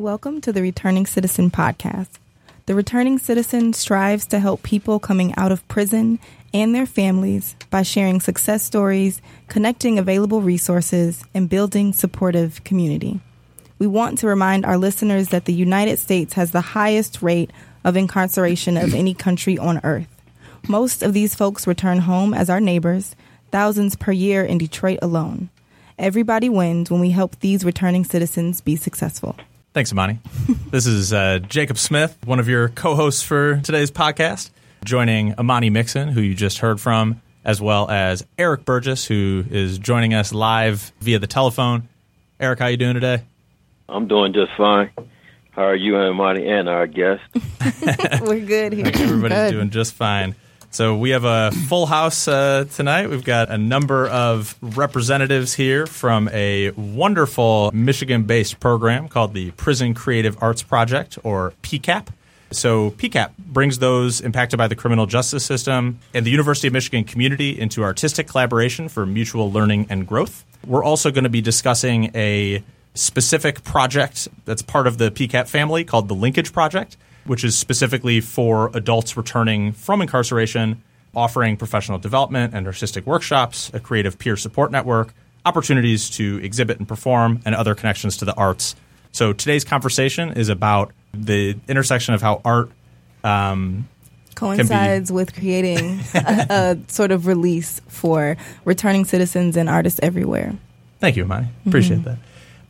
Welcome to the Returning Citizen podcast. The Returning Citizen strives to help people coming out of prison and their families by sharing success stories, connecting available resources, and building supportive community. We want to remind our listeners that the United States has the highest rate of incarceration of any country on earth. Most of these folks return home as our neighbors, thousands per year in Detroit alone. Everybody wins when we help these returning citizens be successful. Thanks, Imani. this is uh, Jacob Smith, one of your co hosts for today's podcast, joining Imani Mixon, who you just heard from, as well as Erik Burgess, who is joining us live via the telephone. Erik, how are you doing today? I'm doing just fine. How are you, Imani, and our guest? We're good here. Everybody's Good. doing just fine. So we have a full house uh, tonight. We've got a number of representatives here from a wonderful Michigan-based program called the Prison Creative Arts Project, or PCAP. So PCAP brings those impacted by the criminal justice system and the University of Michigan community into artistic collaboration for mutual learning and growth. We're also going to be discussing a specific project that's part of the PCAP family called the Linkage Project, which is specifically for adults returning from incarceration, offering professional development and artistic workshops, a creative peer support network, opportunities to exhibit and perform, and other connections to the arts. So today's conversation is about the intersection of how art um, Coincides with creating a, a sort of release for returning citizens and artists everywhere. Thank you, Imani. Appreciate that.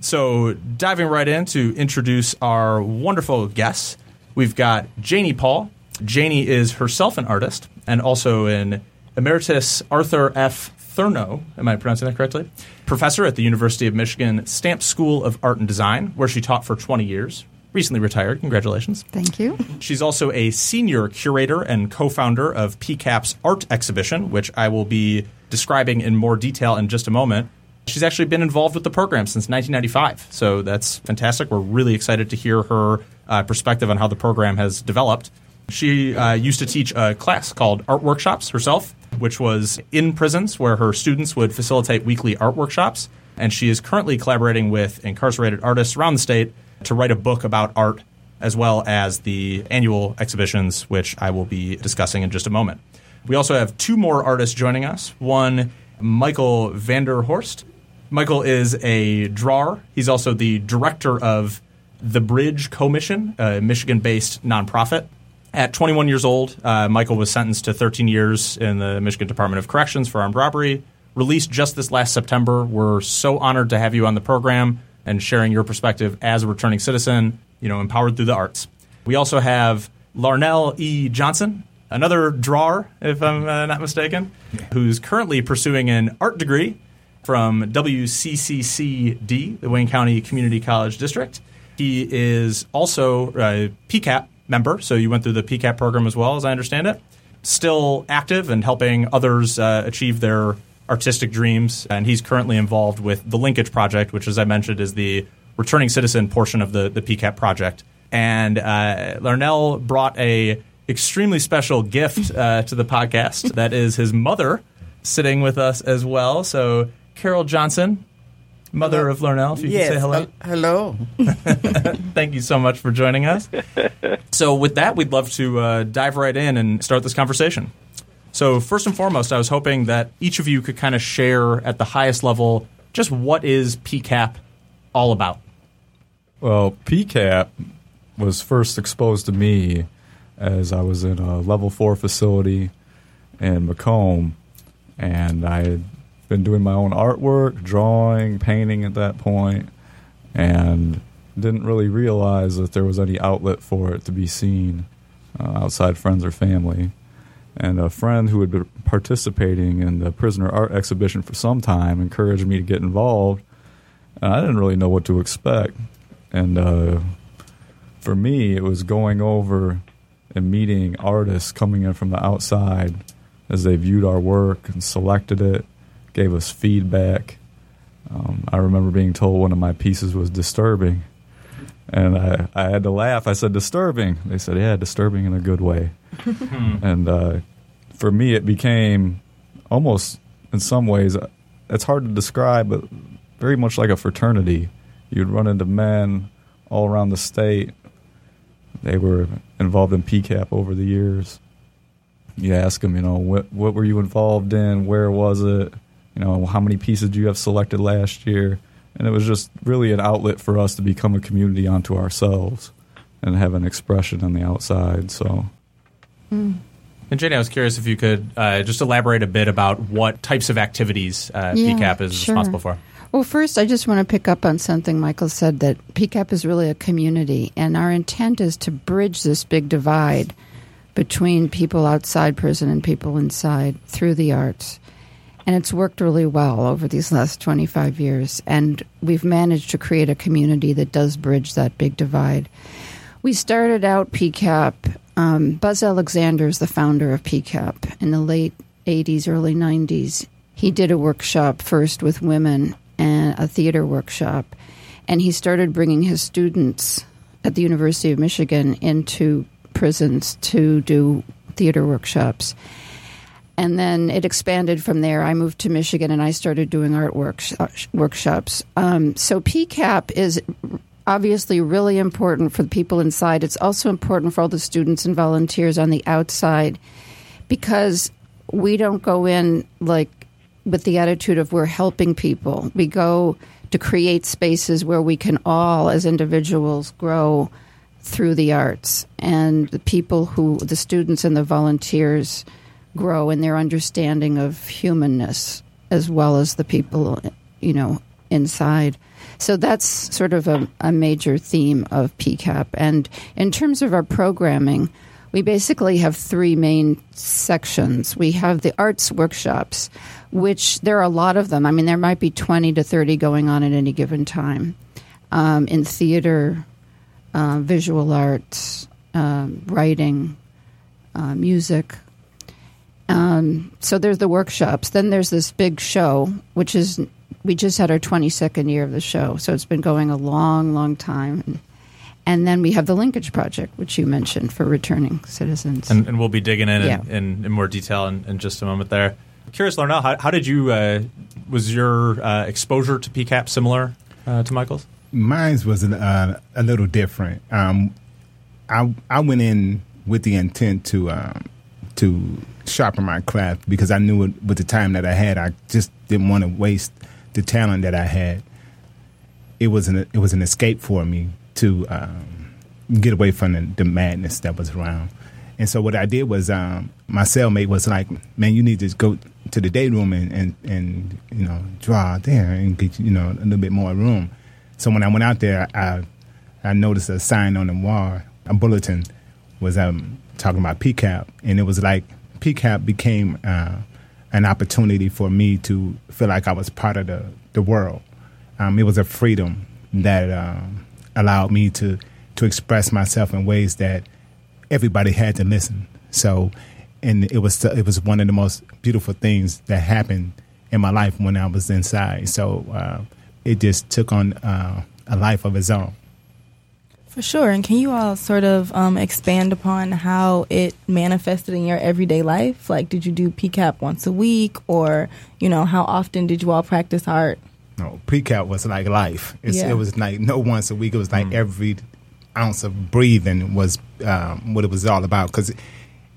So, diving right in to introduce our wonderful guests, we've got Janie Paul. Janie is herself an artist and also an emeritus Arthur F. Thurnau, am I pronouncing that correctly? Professor at the University of Michigan Stamps School of Art and Design, where she taught for 20 years. Recently retired. Congratulations. Thank you. She's also a senior curator and co founder of PCAP's art exhibition, which I will be describing in more detail in just a moment. She's actually been involved with the program since 1995, so that's fantastic. We're really excited to hear her uh, perspective on how the program has developed. She uh, used to teach a class called Art Workshops herself, which was in prisons where her students would facilitate weekly art workshops. And she is currently collaborating with incarcerated artists around the state to write a book about art as well as the annual exhibitions, which I will be discussing in just a moment. We also have two more artists joining us. One, Michael Vander Horst. Michael is a drawer. He's also the director of the Bridge Commission, a Michigan based nonprofit. At 21 years old, uh, Michael was sentenced to 13 years in the Michigan Department of Corrections for armed robbery. Released just this last September. We're so honored to have you on the program and sharing your perspective as a returning citizen, you know, empowered through the arts. We also have Larnell E. Johnson, another drawer, if I'm uh, not mistaken, who's currently pursuing an art degree from WCCCD, the Wayne County Community College District. He is also a PCAP member, so you went through the PCAP program as well, as I understand it. Still active and helping others uh, achieve their artistic dreams, and he's currently involved with the Linkage Project, which, as I mentioned, is the returning citizen portion of the, the PCAP project. And uh, Larnell brought a extremely special gift uh, to the podcast. that is his mother sitting with us as well. So, Carol Johnson, mother of Larnell, if you yes. could say hello. uh, hello. Thank you so much for joining us. so, with that, we'd love to uh, dive right in and start this conversation. So, first and foremost, I was hoping that each of you could kind of share at the highest level just what is PCAP all about. Well, PCAP was first exposed to me as I was in a level four facility in Macomb, and I had been doing my own artwork, drawing, painting at that point, and didn't really realize that there was any outlet for it to be seen uh, outside friends or family. And a friend who had been participating in the prisoner art exhibition for some time encouraged me to get involved. And I didn't really know what to expect. And uh, for me, it was going over and meeting artists coming in from the outside as they viewed our work and selected it, gave us feedback. Um, I remember being told one of my pieces was disturbing. And I, I had to laugh. I said, disturbing. They said, yeah, disturbing in a good way. and uh, for me, it became almost, in some ways, uh, it's hard to describe, but very much like a fraternity. You'd run into men all around the state. They were involved in PCAP over the years. You ask them, you know, what what were you involved in? Where was it? You know, how many pieces do you have selected last year? And it was just really an outlet for us to become a community unto ourselves and have an expression on the outside. So. And Janie, I was curious if you could uh, just elaborate a bit about what types of activities uh, Yeah, PCAP is sure. responsible for. Well, first, I just want to pick up on something Michael said that PCAP is really a community, and our intent is to bridge this big divide between people outside prison and people inside through the arts. And it's worked really well over these last 25 years, and we've managed to create a community that does bridge that big divide. We started out PCAP. Um, Buzz Alexander is the founder of PCAP in the late 80s, early 90s. He did a workshop first with women and a theater workshop, and he started bringing his students at the University of Michigan into prisons to do theater workshops. And then it expanded from there. I moved to Michigan and I started doing art uh, workshops. Um, so PCAP is obviously really important for the people inside. It's also important for all the students and volunteers on the outside because we don't go in like with the attitude of we're helping people. We go to create spaces where we can all, as individuals, grow through the arts. And the people who, the students and the volunteers, grow in their understanding of humanness as well as the people, you know, inside. So that's sort of a, a major theme of PCAP. And in terms of our programming, we basically have three main sections. We have the arts workshops, which there are a lot of them. I mean, there might be 20 to 30 going on at any given time um, in theater, uh, visual arts, um, writing, uh, music. Um, so there's the workshops. Then there's this big show, which is we just had our 22nd year of the show, so it's been going a long, long time. And then we have the Linkage Project, which you mentioned for returning citizens. And, and we'll be digging in Yeah. in, in, in more detail in, in just a moment there. Curious, Larnell, how, how did you, uh, was your uh, exposure to PCAP similar uh, to Michael's? Mine was uh, a little different. Um, I I went in with the intent to um, to sharpen my craft because I knew it, with the time that I had, I just didn't want to waste the talent that I had. It was an it was an escape for me to um, get away from the, the madness that was around. And so what I did was um, my cellmate was like, "Man, you need to go to the day room and, and, and you know draw there and get you know a little bit more room." So when I went out there, I I noticed a sign on the wall, a bulletin was um, talking about PCAP, and it was like PCAP became uh, an opportunity for me to feel like I was part of the the world. Um, it was a freedom that um, allowed me to to express myself in ways that everybody had to listen. So, and it was it was one of the most beautiful things that happened in my life when I was inside. So uh, it just took on uh, a life of its own. For sure. And can you all sort of um, expand upon how it manifested in your everyday life? Like, did you do PCAP once a week, or you know, how often did you all practice art? No, PCAP was like life. It's, Yeah. It was like no once a week. It was like every ounce of breathing was um, what it was all about. Because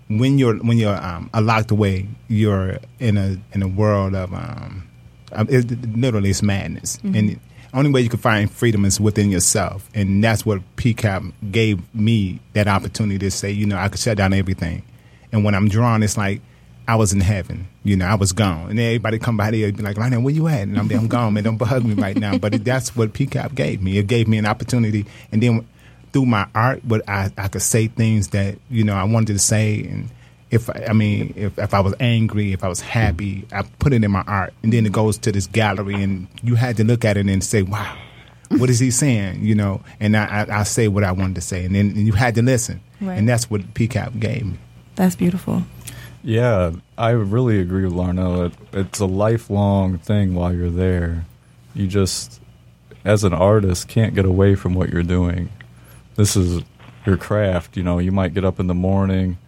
when you're when you're um, locked away, you're in a in a world of um, um, it, literally it's madness. And the only way you can find freedom is within yourself, and that's what PCAP gave me that opportunity to say, you know, I could shut down everything. And when I'm drawn, it's like I was in heaven. You know, I was gone. And everybody come by there and be like, Lionel, where you at? And I'm, I'm gone, man. Don't bug me right now. But that's what PCAP gave me. It gave me an opportunity. And then through my art, what I, I could say things that, you know, I wanted to say. And if, I I mean, if, if I was angry, if I was happy, I put it in my art. And then it goes to this gallery and you had to look at it and say, wow, what is he saying? You know, and I, I, I say what I wanted to say. And then you had to listen. Right. And that's what PCAP gave me. That's beautiful. Yeah, I really agree with Larnell. It, it's a lifelong thing while you're there. You just, as an artist, can't get away from what you're doing. This is your craft. You know, you might get up in the morning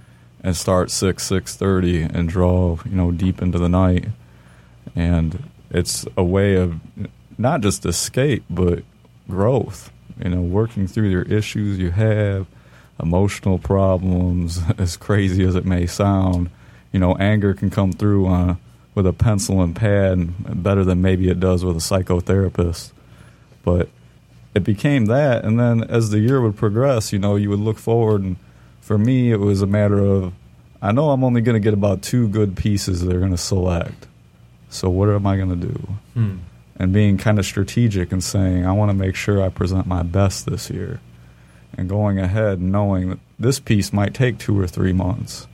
and start six six thirty and draw. You know, deep into the night, and it's a way of not just escape but growth. You know, working through your issues you have, emotional problems, as crazy as it may sound. You know, anger can come through uh, with a pencil and pad better than maybe it does with a psychotherapist. But it became that, and then as the year would progress, you know, you would look forward, and for me, it was a matter of I know I'm only going to get about two good pieces they're going to select. So what am I going to do? Hmm. And being kind of strategic and saying I want to make sure I present my best this year, and going ahead knowing that this piece might take two or three months,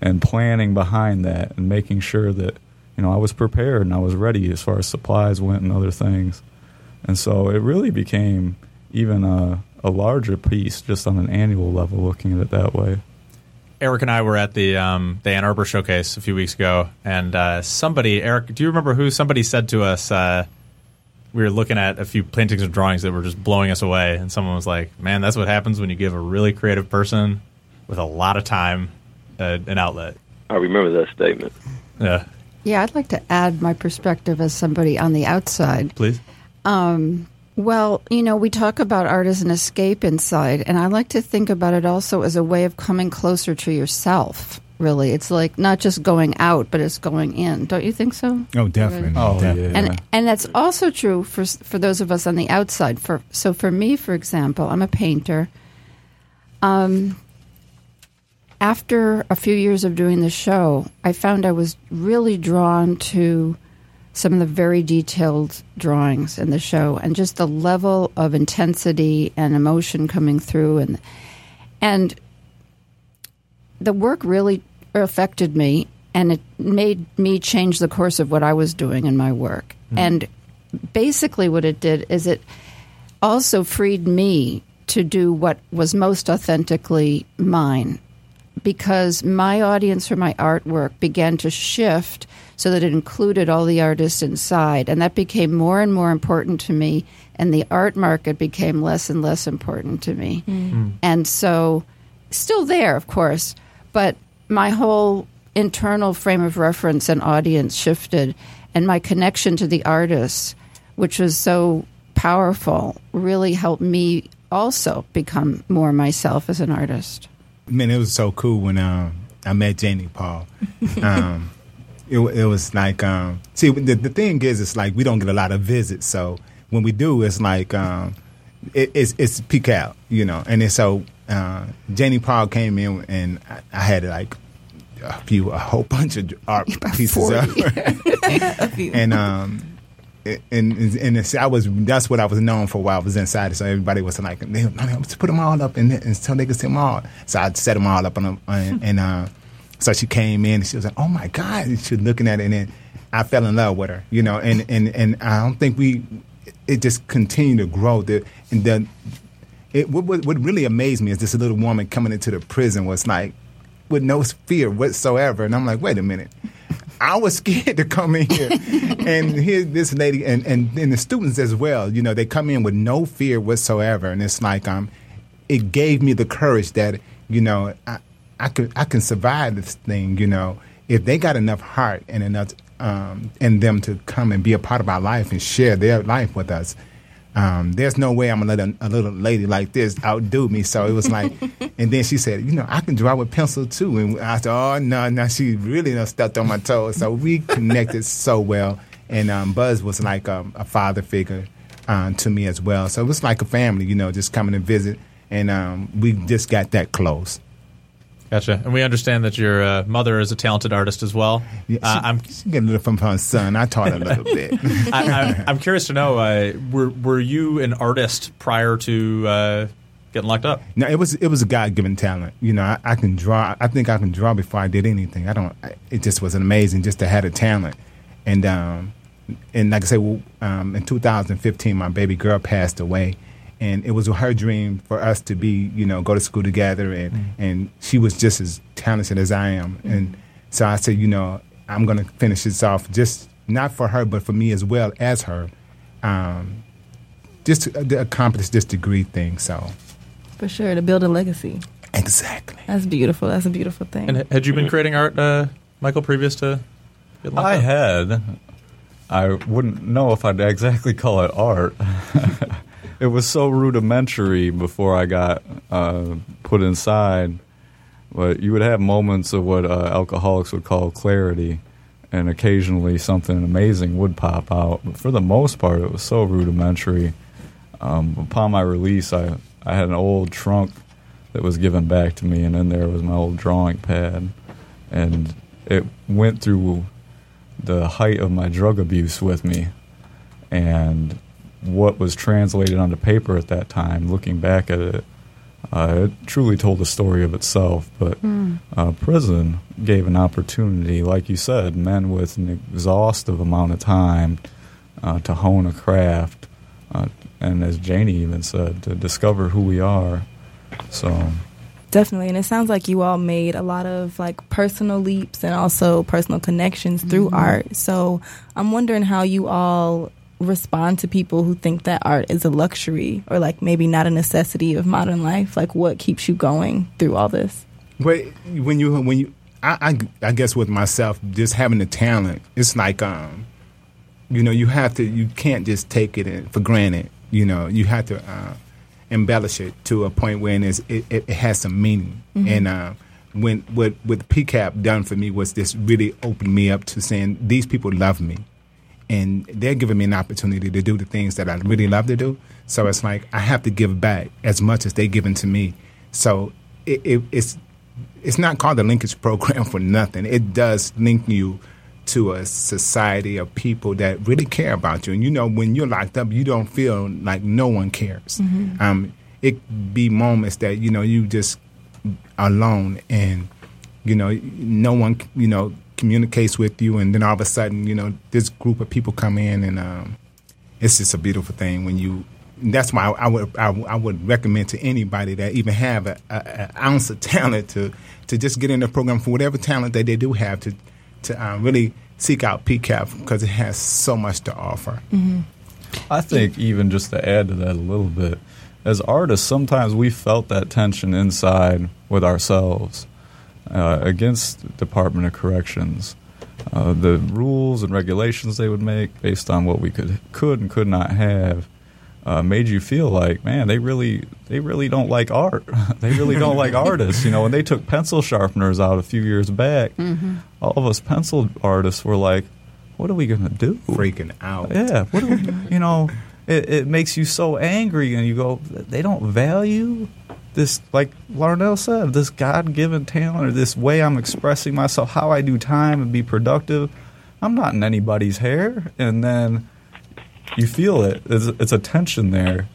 and planning behind that and making sure that you know I was prepared and I was ready as far as supplies went and other things. And so it really became even a, a larger piece just on an annual level, looking at it that way. Erik and I were at the um, the Ann Arbor showcase a few weeks ago, and uh, somebody, Erik, do you remember who somebody said to us? Uh, we were looking at a few paintings and drawings that were just blowing us away, and someone was like, "Man, that's what happens when you give a really creative person with a lot of time uh, an outlet." I remember that statement. Yeah, Yeah, I'd like to add my perspective as somebody on the outside. please. Um, well, you know, we talk about art as an escape inside, and I like to think about it also as a way of coming closer to yourself. Really, it's like not just going out, but it's going in. Don't you think so? Oh, definitely. Oh, definitely. yeah. And and that's also true for for those of us on the outside. For so for me, for example, I'm a painter. Um, after a few years of doing the show, I found I was really drawn to some of the very detailed drawings in the show and just the level of intensity and emotion coming through. And and the work really affected me and it made me change the course of what I was doing in my work. Hmm. And basically what it did is it also freed me to do what was most authentically mine because my audience for my artwork began to shift so that it included all the artists inside. And that became more and more important to me and the art market became less and less important to me. Mm. Mm. And so still there of course but my whole internal frame of reference and audience shifted and my connection to the artists which was so powerful really helped me also become more myself as an artist man, it was so cool when um, I met Janie Paul. Um, it, it was like, um, see, the, the thing is, it's like we don't get a lot of visits. So when we do, it's like, um, it, it's, it's peak out, you know. And then so uh, Janie Paul came in and I, I had like a few, a whole bunch of art pieces of and um and and, and I was that's what I was known for while I was inside. So everybody was like, they, let's put them all up and, so they could see them all. So I set them all up on them, and, and uh, so she came in and she was like, oh my god, and she was looking at it, and then I fell in love with her, you know. And and and I don't think we it just continued to grow. The and the it what what really amazed me is this little woman coming into the prison was like with no fear whatsoever, and I'm like, wait a minute. I was scared to come in here, and here this lady and, and and the students as well. You know, they come in with no fear whatsoever, and it's like um, it gave me the courage that you know I, I could I can survive this thing. You know, if they got enough heart and enough um, in them to come and be a part of our life and share their life with us. Um, there's no way I'm gonna let a, a little lady like this outdo me. So it was like, and then she said, you know, I can draw with pencil too. And I said, oh no, no, she really done stepped on my toes. So we connected so well. And um, Buzz was like um, a father figure um, to me as well. So it was like a family, you know, just coming to visit. And um, we just got that close. Gotcha. And we understand that your uh, mother is a talented artist as well. Yeah, she, uh, I'm she get a little from her son. I taught her a little bit. I, I'm curious to know uh, were were you an artist prior to uh, getting locked up? No, it was it was a God given talent. You know, I, I can draw. I think I can draw before I did anything. I don't. I, it just was amazing just to have a talent, and um, and like I said, well, um, in 2015, my baby girl passed away, and it was her dream for us to be, you know, go to school together, and and she was just as talented as I am, and so I said, you know, I'm gonna finish this off just not for her, but for me as well as her, um, just to, to accomplish this degree thing. So For sure, to build a legacy. exactly. That's beautiful. That's a beautiful thing. And had you been creating art, uh, Michael, previous to getting locked I up? had. I wouldn't know if I'd exactly call it art, it was so rudimentary before I got uh, put inside. But you would have moments of what uh, alcoholics would call clarity, and occasionally something amazing would pop out. But for the most part, it was so rudimentary. Um, upon my release, I, I had an old trunk that was given back to me, and in there was my old drawing pad. And it went through the height of my drug abuse with me. And what was translated onto paper at that time, looking back at it, uh, it truly told a story of itself. But uh, prison gave an opportunity, like you said, men with an exhaustive amount of time uh, to hone a craft, uh, and as Janie even said, to discover who we are. So, Definitely. And it sounds like you all made a lot of like personal leaps and also personal connections through art. So I'm wondering how you all respond to people who think that art is a luxury or like maybe not a necessity of modern life. Like what keeps you going through all this? Wait, when you when you, I, I I guess with myself, just having the talent, it's like um, you know, you have to you can't just take it for granted. You know, you have to uh, embellish it to a point where it, it, it, has some meaning. And uh, when what what PCAP done for me was this really opened me up to saying these people love me, and they're giving me an opportunity to do the things that I really love to do. So it's like I have to give back as much as they've given to me. So it, it, it's it's not called the linkage program for nothing. It does link you to a society of people that really care about you. And you know, when you're locked up, you don't feel like no one cares. Um, it be moments that you know you just alone, and you know no one you know communicates with you, and then all of a sudden you know this group of people come in, and um, it's just a beautiful thing when you. That's why I would I, I would recommend to anybody that even have a, a, a ounce of talent to to just get in the program for whatever talent that they do have to to uh, really seek out PCAP because it has so much to offer. I think even just to add to that a little bit, as artists, sometimes we felt that tension inside with ourselves uh, against Department of Corrections. Uh, the rules and regulations they would make based on what we could could and could not have uh, made you feel like, man, they really they really don't like art. they really don't like artists. You know, when they took pencil sharpeners out a few years back, all of us pencil artists were like, what are we gonna do? Freaking out. Yeah, what do we, you know, it, it makes you so angry, and you go, they don't value this, like Larnell said, this God given talent or this way I'm expressing myself, how I do time and be productive. I'm not in anybody's hair, and then you feel it. It's, it's a tension there.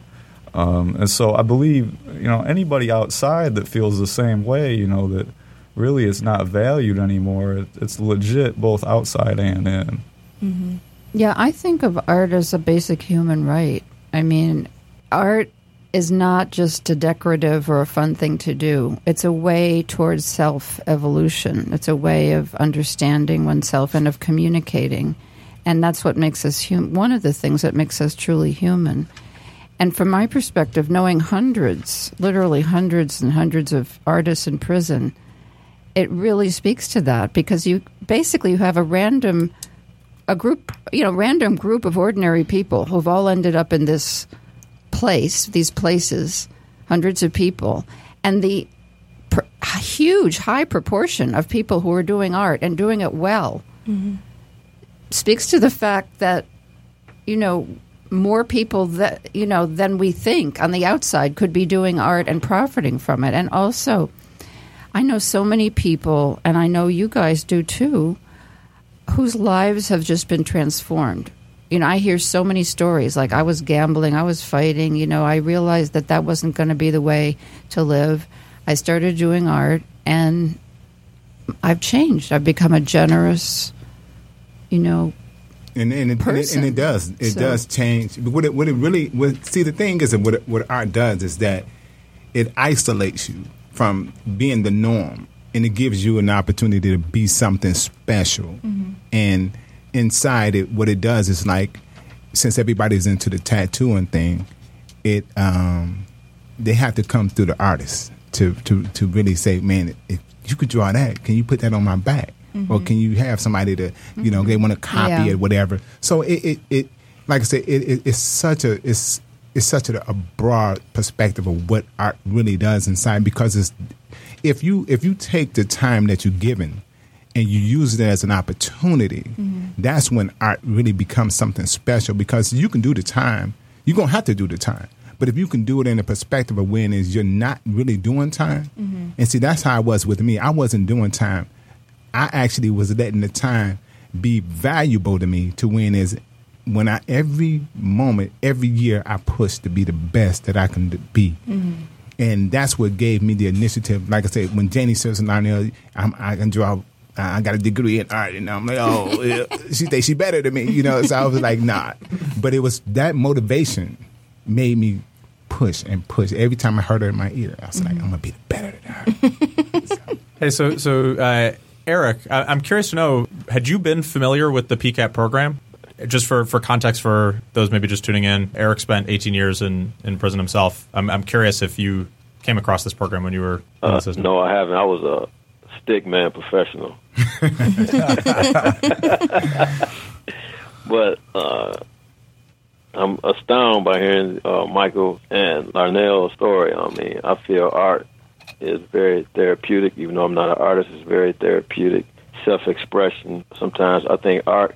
Um, and so I believe, you know, anybody outside that feels the same way, you know, that really it's not valued anymore. It, it's legit both outside and in. Yeah, I think of art as a basic human right. I mean, art is not just a decorative or a fun thing to do. It's a way towards self evolution. It's a way of understanding oneself and of communicating. And that's what makes us human. One of the things that makes us truly human. And from my perspective, knowing hundreds, literally hundreds and hundreds of artists in prison, it really speaks to that because you basically you have a random a group, you know, random group of ordinary people who've all ended up in this place, these places, hundreds of people, and the pr- huge, high proportion of people who are doing art and doing it well speaks to the fact that, you know, more people that you know than we think on the outside could be doing art and profiting from it, and also. I know so many people, and I know you guys do too, whose lives have just been transformed. You know, I hear so many stories like I was gambling, I was fighting, you know, I realized that that wasn't going to be the way to live. I started doing art and I've changed. I've become a generous, you know, and and it, and it, person. and it does it So- does change. But what it what it really what, see the thing is that what it, what art does is that it isolates you from being the norm, and it gives you an opportunity to be something special. Mm-hmm. And inside it, what it does is like since everybody's into the tattooing thing, it um, they have to come through the artist to to to really say, man, if you could draw that, can you put that on my back? Or can you have somebody to, you know, they want to copy Yeah. it, whatever. So it, it, it like I said, it, it, it's such a it's it's such a, a broad perspective of what art really does inside because it's if you if you take the time that you're given and you use it as an opportunity, mm-hmm. that's when art really becomes something special because you can do the time. You're gonna have to do the time. But if you can do it in the perspective of when is you're not really doing time, mm-hmm. and see that's how it was with me. I wasn't doing time. I actually was letting the time be valuable to me to when is when I every moment, every year I push to be the best that I can be. Mm-hmm. And that's what gave me the initiative. Like I said, when Janie says, I'm "I can draw I got a degree in art, and I'm like, oh, she thinks she better than me, you know. So I was like, nah. But it was that motivation made me push and push. Every time I heard her in my ear, I was mm-hmm. like, I'm gonna be better than her. so. Hey, so so uh, Erik, I- am curious to know, had you been familiar with the PCAP program? Just for, for context for those maybe just tuning in, Erik spent 18 years in, in prison himself. I'm, I'm curious if you came across this program when you were uh, No, I haven't. I was a stick man professional. but uh, I'm astounded by hearing uh, Michael and Larnell's story. I mean, I feel art is very therapeutic, even though I'm not an artist. It's very therapeutic, self-expression. Sometimes I think art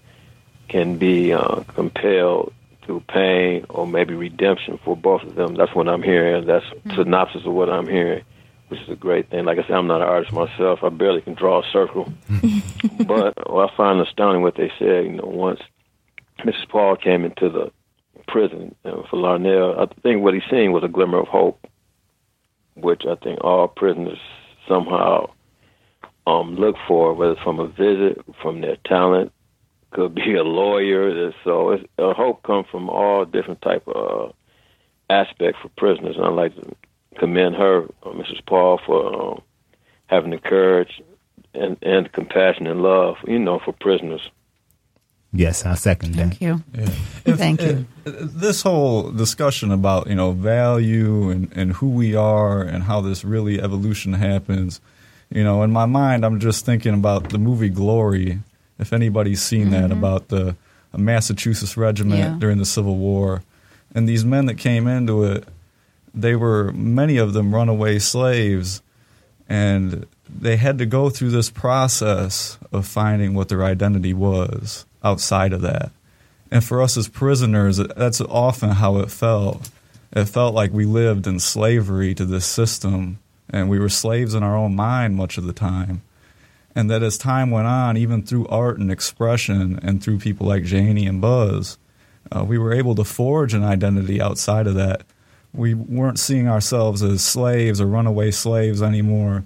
can be uh, compelled through pain or maybe redemption for both of them. That's what I'm hearing. That's mm-hmm. synopsis of what I'm hearing which is a great thing. Like I said, I'm not an artist myself. I barely can draw a circle. but I find astounding what they said. You know, once Mrs. Paul came into the prison you know, for Larnell, I think what he's seeing was a glimmer of hope, which I think all prisoners somehow um, look for, whether it's from a visit, from their talent, could be a lawyer. So it's, a hope comes from all different type of uh, aspects for prisoners. And I like to commend her, uh, Mrs. Paul, for um, having the courage and, and compassion and love, you know, for prisoners. Yes, I second that. Thank you. Yeah. Thank you. This whole discussion about you know value and, and who we are and how this really evolution happens, you know, in my mind, I'm just thinking about the movie Glory. If anybody's seen mm-hmm. that about the Massachusetts regiment yeah. during the Civil War, and these men that came into it they were many of them runaway slaves, and they had to go through this process of finding what their identity was outside of that. And for us as prisoners, that's often how it felt. It felt like we lived in slavery to this system, and we were slaves in our own mind much of the time. And that as time went on, even through art and expression, and through people like Janie and Buzz, uh, we were able to forge an identity outside of that we weren't seeing ourselves as slaves or runaway slaves anymore.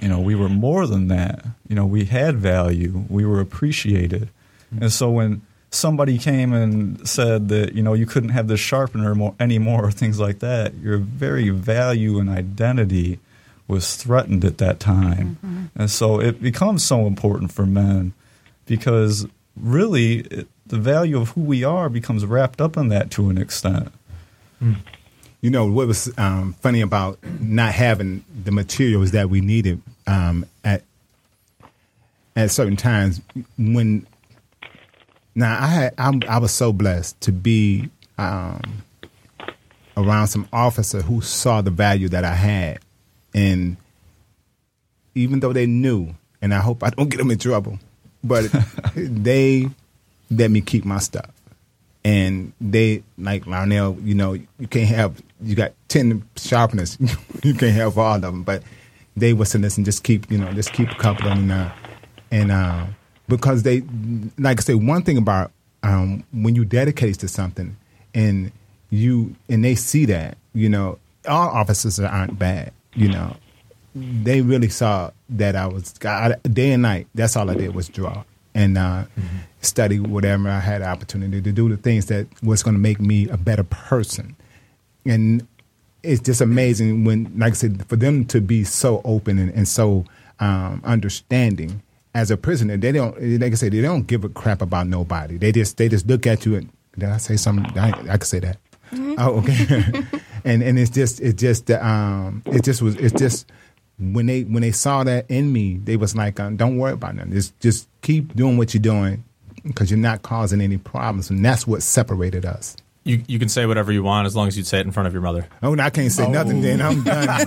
You know, we were more than that. You know, we had value. We were appreciated. Mm-hmm. And so when somebody came and said that, you know, you couldn't have this sharpener more, anymore or things like that, your very value and identity was threatened at that time. Mm-hmm. And so it becomes so important for men because really it, the value of who we are becomes wrapped up in that to an extent. Mm. You know what was um, funny about not having the materials that we needed um, at at certain times when. Now I had I, I was so blessed to be um, around some officer who saw the value that I had, and even though they knew, and I hope I don't get them in trouble, but they let me keep my stuff and they like Larnell, you know, you can't have you got ten sharpeners, you can't have all of them, but they was to listen, just keep you know, just keep a couple of them, uh, and uh, because they, like I say, one thing about um, when you dedicate to something, and you and they see that, you know, all officers aren't bad, you know, they really saw that I was day and night. That's all I did was draw and uh, mm-hmm. study whatever I had the opportunity to do the things that was going to make me a better person. And it's just amazing when, like I said, for them to be so open and, and so um, understanding. As a prisoner, they don't, like I said, they don't give a crap about nobody. They just, they just look at you and did I say something? I, I could say that. Mm-hmm. Oh, okay. and and it's just, it just, um, it just was, it's just when they when they saw that in me, they was like, uh, "Don't worry about nothing. Just just keep doing what you're doing because you're not causing any problems." And that's what separated us. You, you can say whatever you want as long as you say it in front of your mother. Oh, and I can't say nothing. Then I'm done. I,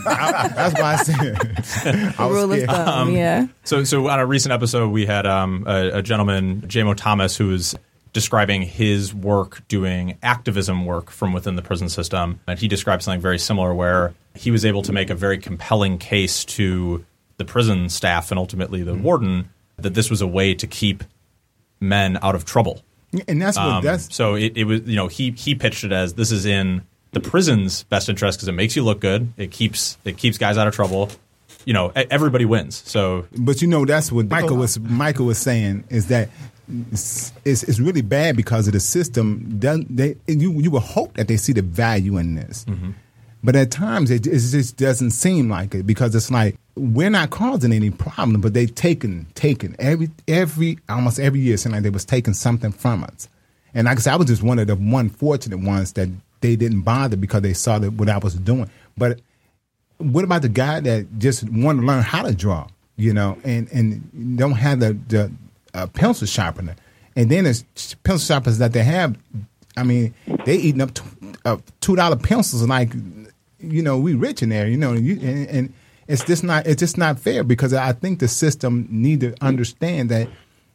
that's why I said. I was Rule of scared. thumb, yeah. So, so on a recent episode, we had um, a, a gentleman, JMO Thomas, who was describing his work doing activism work from within the prison system. And he described something very similar where he was able to make a very compelling case to the prison staff and ultimately the warden that this was a way to keep men out of trouble. And that's what Um, that's so it, it was, you know, he he pitched it as this is in the prison's best interest because it makes you look good. It keeps it keeps guys out of trouble. You know, e- everybody wins. So But you know, that's what Michael was Michael was saying is that it's, it's, it's really bad because of the system. Doesn't they? You you would hope that they see the value in this, mm-hmm. but at times it, it just doesn't seem like it because it's like we're not causing any problem, but they taking taking every every almost every year. It seemed like they was taking something from us, and like I said, I was just one of the one fortunate ones that they didn't bother because they saw that what I was doing, but what about the guy that just want to learn how to draw, you know, and and don't have the the uh, pencil sharpener, and then there's pencil sharpeners that they have. I mean, they eating up uh, two dollar pencils and like, you know, we rich in there, you know, and, you, and, and it's just not it's just not fair because I think the system need to understand that.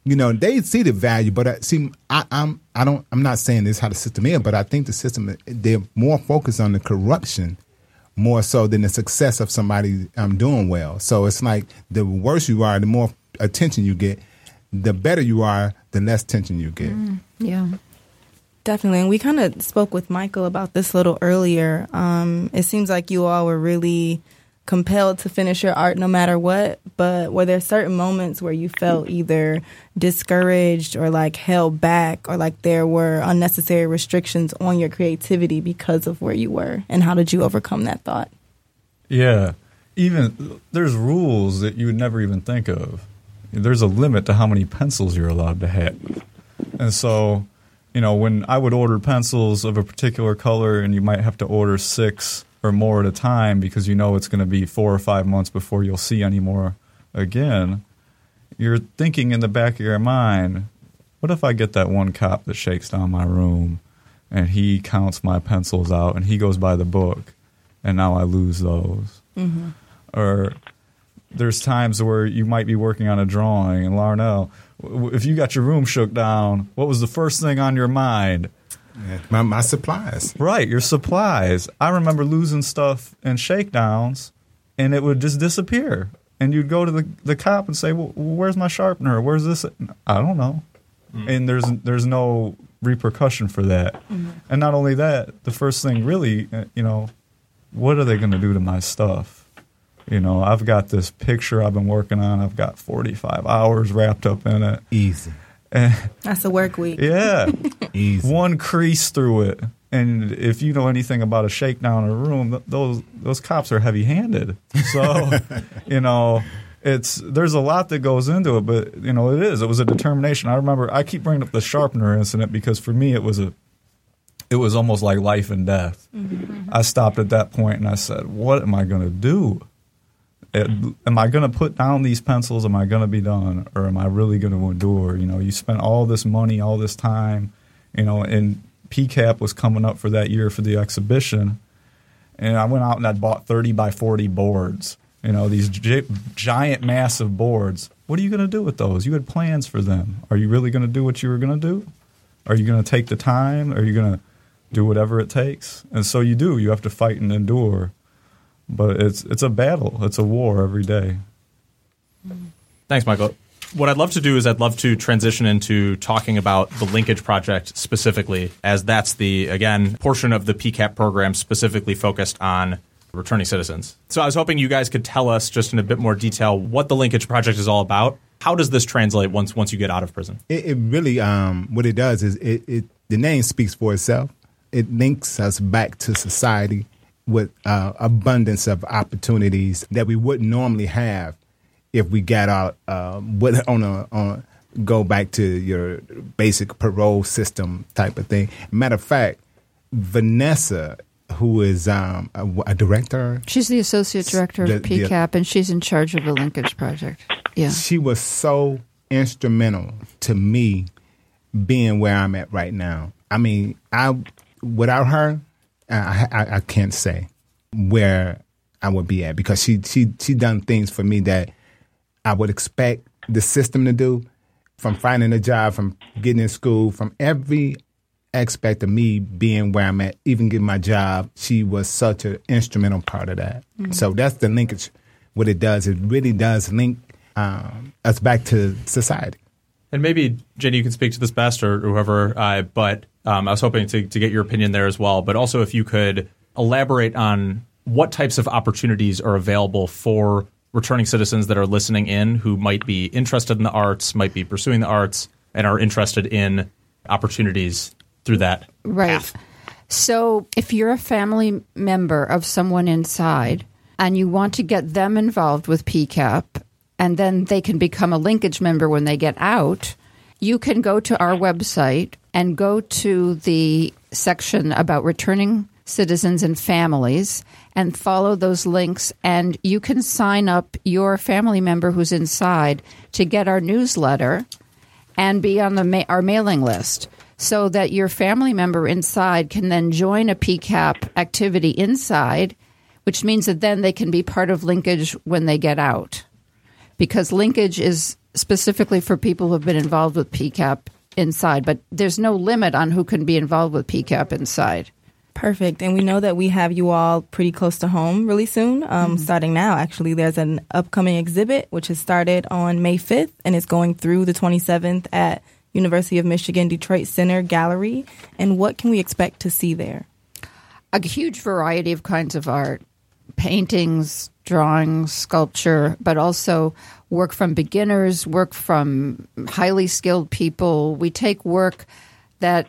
You know they see the value, but I, see, I, I'm I don't I'm not saying this is how the system is, but I think the system they're more focused on the corruption more so than the success of somebody um, doing well. So it's like the worse you are, the more attention you get. The better you are, the less attention you get. Yeah. Definitely. And we kind of spoke with Michael about this a little earlier. Um, it seems like you all were really compelled to finish your art no matter what, but were there certain moments where you felt either discouraged or like held back or like there were unnecessary restrictions on your creativity because of where you were? And how did you overcome that thought? Yeah. Even there's rules that you would never even think of. There's a limit to how many pencils you're allowed to have. And so, you know, when I would order pencils of a particular color and you might have to order six or more at a time because you know it's going to be four or five months before you'll see any more again, you're thinking in the back of your mind, what if I get that one cop that shakes down my room and he counts my pencils out and he goes by the book and now I lose those? Mm-hmm. Or there's times where you might be working on a drawing and Larnell, if you got your room shook down, what was the first thing on your mind? My, my supplies. Right, your supplies. I remember losing stuff in shakedowns, and it would just disappear. And you'd go to the, the cop and say, well, "Where's my sharpener? Where's this?" I don't know. And there's there's no repercussion for that. And not only that, the first thing really, uh, you know, what are they going to do to my stuff? You know, I've got this picture I've been working on. I've got 45 hours wrapped up in it. Easy. And, That's a work week. yeah Easy. one crease through it. And if you know anything about a shakedown in a room, th- those those cops are heavy handed. So, you know, it's there's a lot that goes into it, but you know, it is. It was a determination. I remember I keep bringing up the sharpener incident because for me it was a it was almost like life and death. Mm-hmm. I stopped at that point and I said, "What am I going to do? It- am I going to put down these pencils? Am I going to be done, or am I really going to endure? You know, you spent all this money, all this time, you know, and PCAP was coming up for that year for the exhibition, and I went out and I bought thirty by forty boards. You know, these gi- giant, massive boards. What are you going to do with those? You had plans for them. Are you really going to do what you were going to do? Are you going to take the time? Are you going to do whatever it takes? And so you do. You have to fight and endure. But it's it's a battle. It's a war every day. Thanks, Michael. What I'd love to do is I'd love to transition into talking about the Linkage Project specifically, as that's the, again, portion of the PCAP program specifically focused on returning citizens. So I was hoping you guys could tell us just in a bit more detail what the Linkage Project is all about. How does this translate once once you get out of prison? It, it really, um, what it does is it, it the name speaks for itself. It links us back to society with uh, abundance of opportunities that we wouldn't normally have if we got out uh, with, on a on go back to your basic parole system type of thing. Matter of fact, Vanessa, who is um, a, a director, She's the associate director of The- the- PCAP, and she's in charge of the linkage project. Yeah. she was so instrumental to me being where I'm at right now. I mean, I without her, I, I, I can't say where I would be at because she she she done things for me that I would expect the system to do, from finding a job, from getting in school, from every aspect of me being where I'm at, even getting my job. She was such an instrumental part of that. Mm-hmm. So that's the linkage. What it does, it really does link um, us back to society. And maybe Janie, you can speak to this best, or whoever. Uh, but um, I was hoping to, to get your opinion there as well. But also, if you could elaborate on what types of opportunities are available for returning citizens that are listening in who might be interested in the arts, might be pursuing the arts, and are interested in opportunities through that right. Path. So, if you're a family member of someone inside and you want to get them involved with PCAP, and then they can become a linkage member when they get out, you can go to our website and go to the section about returning citizens and families and follow those links. And you can sign up your family member who's inside to get our newsletter and be on the ma- our mailing list so that your family member inside can then join a PCAP activity inside which means that then they can be part of linkage when they get out. Because linkage is specifically for people who have been involved with PCAP inside but there's no limit on who can be involved with PCAP inside Perfect. And we know that we have you all pretty close to home really soon, um, mm-hmm. starting now, actually. There's an upcoming exhibit which has started on May 5th and is going through the 27th at University of Michigan Detroit Center Gallery. And what can we expect to see there? A huge variety of kinds of art paintings, drawings, sculpture, but also work from beginners, work from highly skilled people. We take work that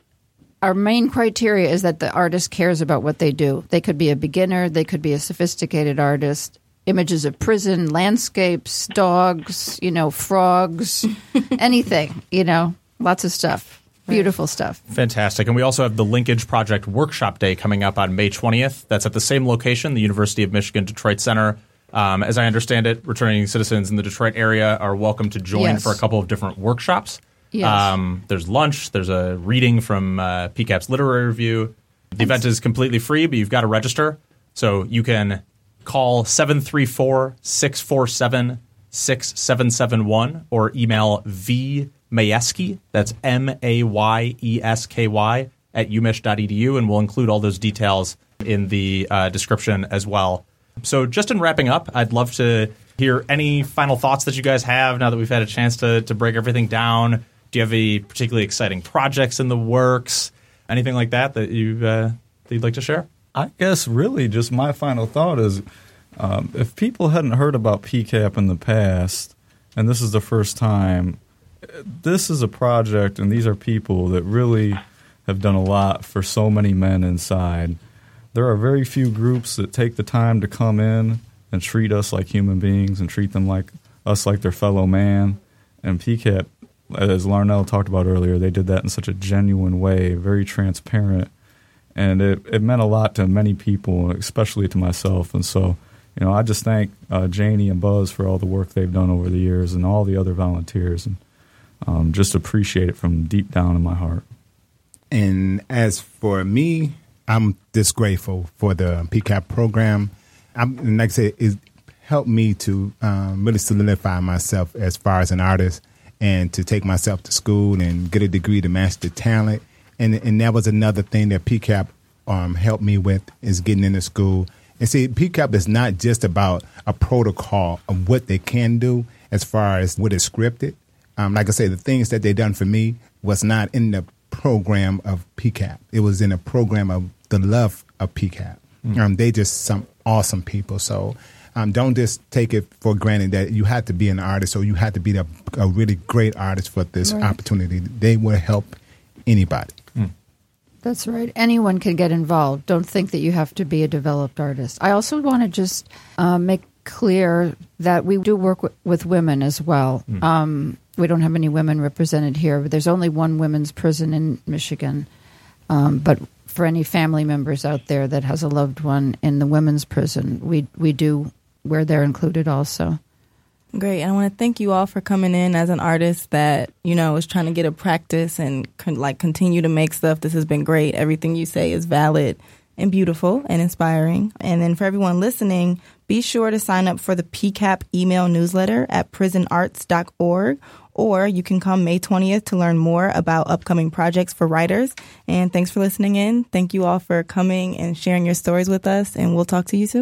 our main criteria is that the artist cares about what they do. They could be a beginner, they could be a sophisticated artist. Images of prison, landscapes, dogs, you know, frogs, anything, you know, lots of stuff. Beautiful stuff. Fantastic. And we also have the Linkage Project Workshop Day coming up on May 20th. That's at the same location, the University of Michigan Detroit Center. Um, as I understand it, returning citizens in the Detroit area are welcome to join yes. for a couple of different workshops. Yes. Um, there's lunch. There's a reading from uh, PCAP's literary review. The event is completely free, but you've got to register. So you can call 734 647 6771 or email V Mayesky, that's M A Y E S K Y, at umich.edu, and we'll include all those details in the uh, description as well. So, just in wrapping up, I'd love to hear any final thoughts that you guys have now that we've had a chance to, to break everything down. Do you have any particularly exciting projects in the works? Anything like that that you uh, that you'd like to share? I guess really just my final thought is um, if people hadn't heard about PCAP in the past, and this is the first time, this is a project, and these are people that really have done a lot for so many men inside. There are very few groups that take the time to come in and treat us like human beings and treat them like us like their fellow man. And PCAP as Larnell talked about earlier, they did that in such a genuine way, very transparent, and it, it meant a lot to many people, especially to myself. And so, you know, I just thank uh, Janie and Buzz for all the work they've done over the years, and all the other volunteers, and um, just appreciate it from deep down in my heart. And as for me, I'm just grateful for the PCAP program. I'm, like I said, it helped me to um, really solidify myself as far as an artist and to take myself to school and get a degree to master talent. And and that was another thing that PCAP um, helped me with is getting into school. And see, PCAP is not just about a protocol of what they can do as far as what is scripted. Um, like I say, the things that they done for me was not in the program of PCAP. It was in a program of the love of PCAP. Mm. Um, they just some awesome people. So um, don't just take it for granted that you have to be an artist or you have to be a, a really great artist for this right. opportunity. They will help anybody. Mm. That's right. Anyone can get involved. Don't think that you have to be a developed artist. I also want to just uh, make clear that we do work w- with women as well. Mm. Um, we don't have any women represented here, but there's only one women's prison in Michigan. Um, but for any family members out there that has a loved one in the women's prison, we we do where they're included also. Great. And I want to thank you all for coming in as an artist that, you know, is trying to get a practice and con- like continue to make stuff. This has been great. Everything you say is valid and beautiful and inspiring. And then for everyone listening, be sure to sign up for the PCAP email newsletter at prisonarts.org or you can come May 20th to learn more about upcoming projects for writers. And thanks for listening in. Thank you all for coming and sharing your stories with us, and we'll talk to you soon.